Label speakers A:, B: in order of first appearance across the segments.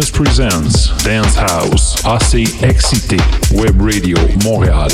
A: Daymus Presents Dance House assez excité Web Radio Montréal.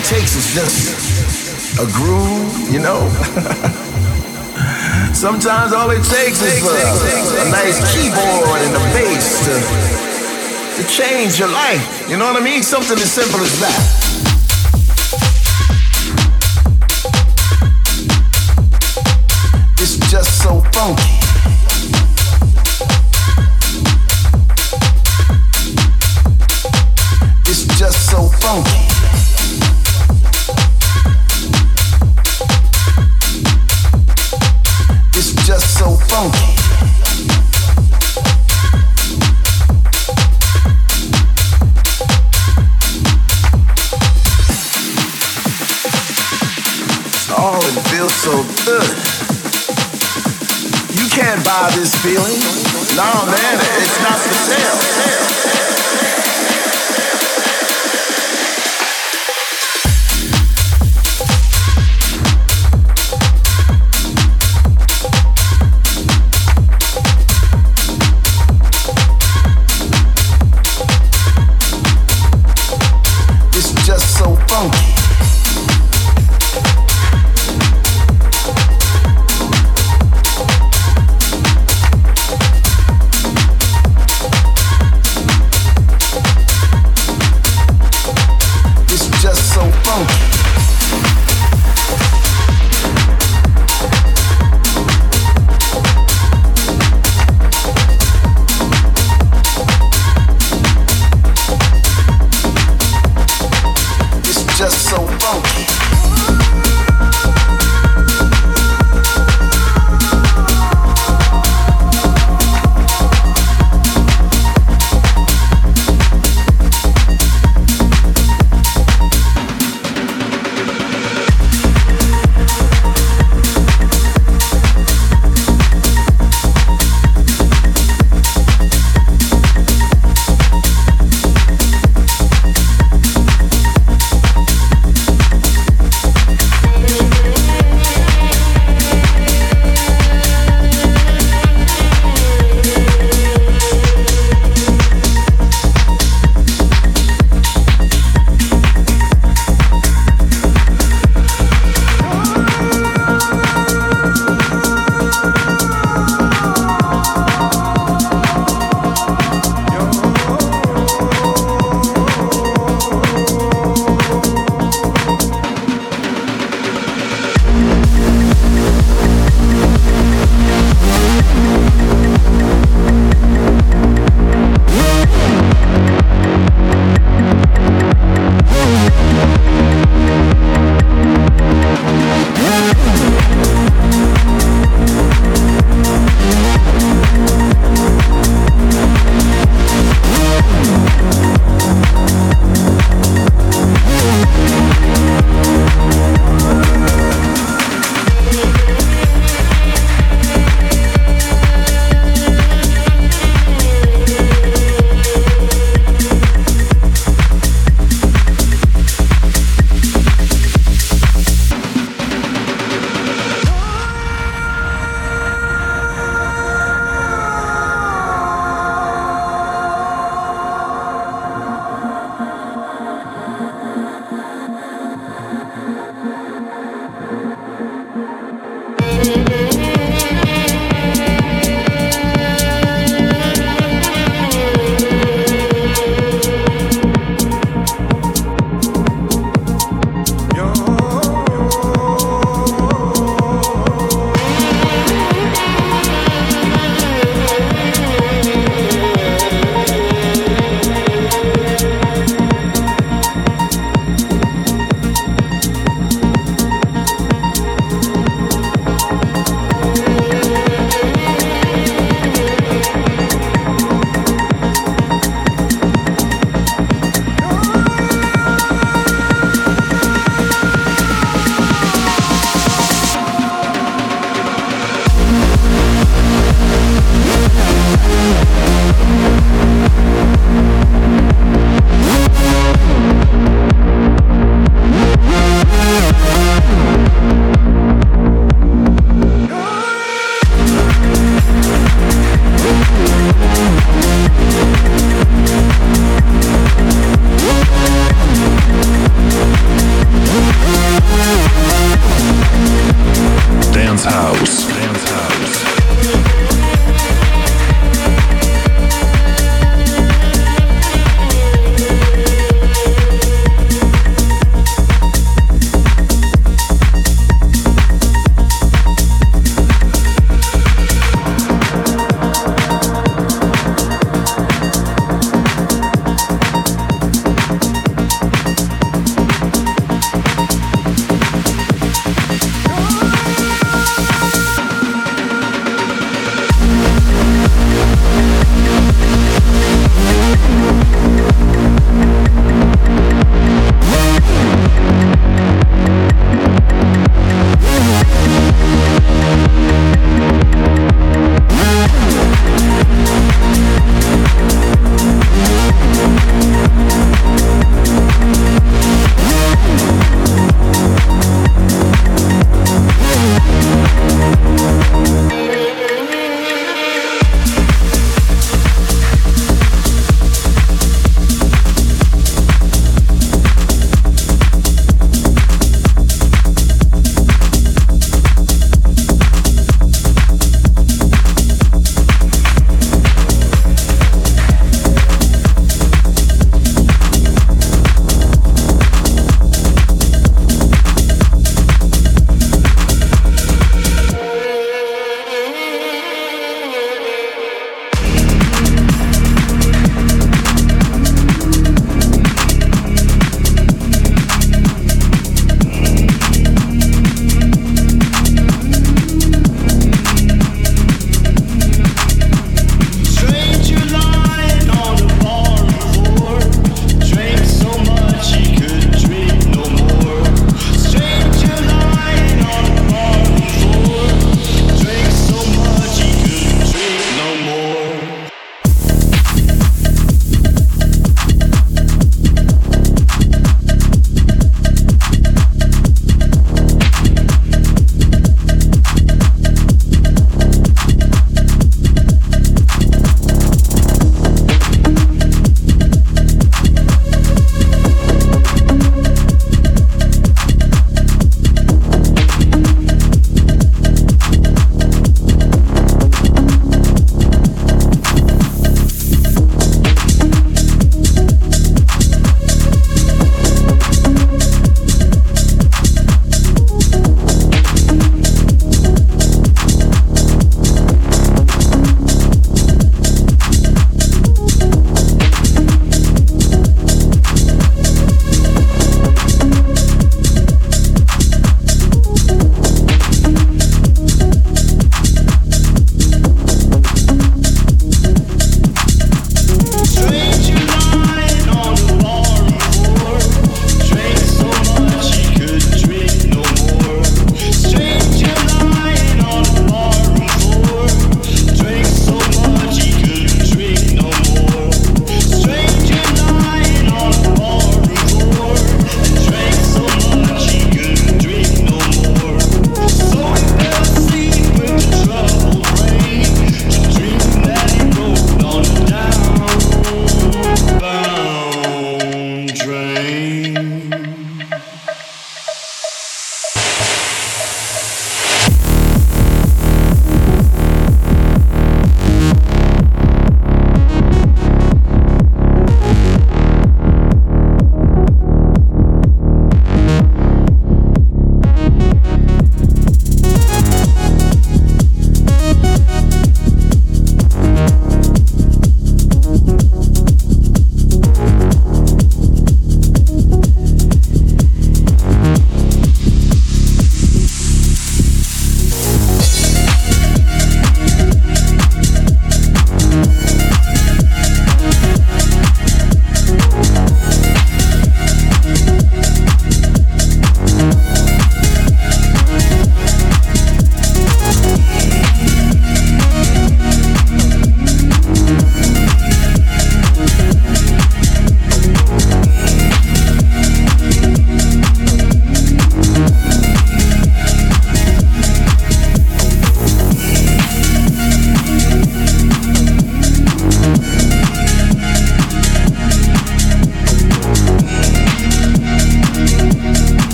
B: It takes is just a groove, you know. Sometimes all it takes is a, a nice keyboard and a bass to to change your life. You know what I mean? Something as simple as that. It's just so funky. So good. You can't buy this feeling. No, man, it's not for sale.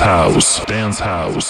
C: House. Dance House.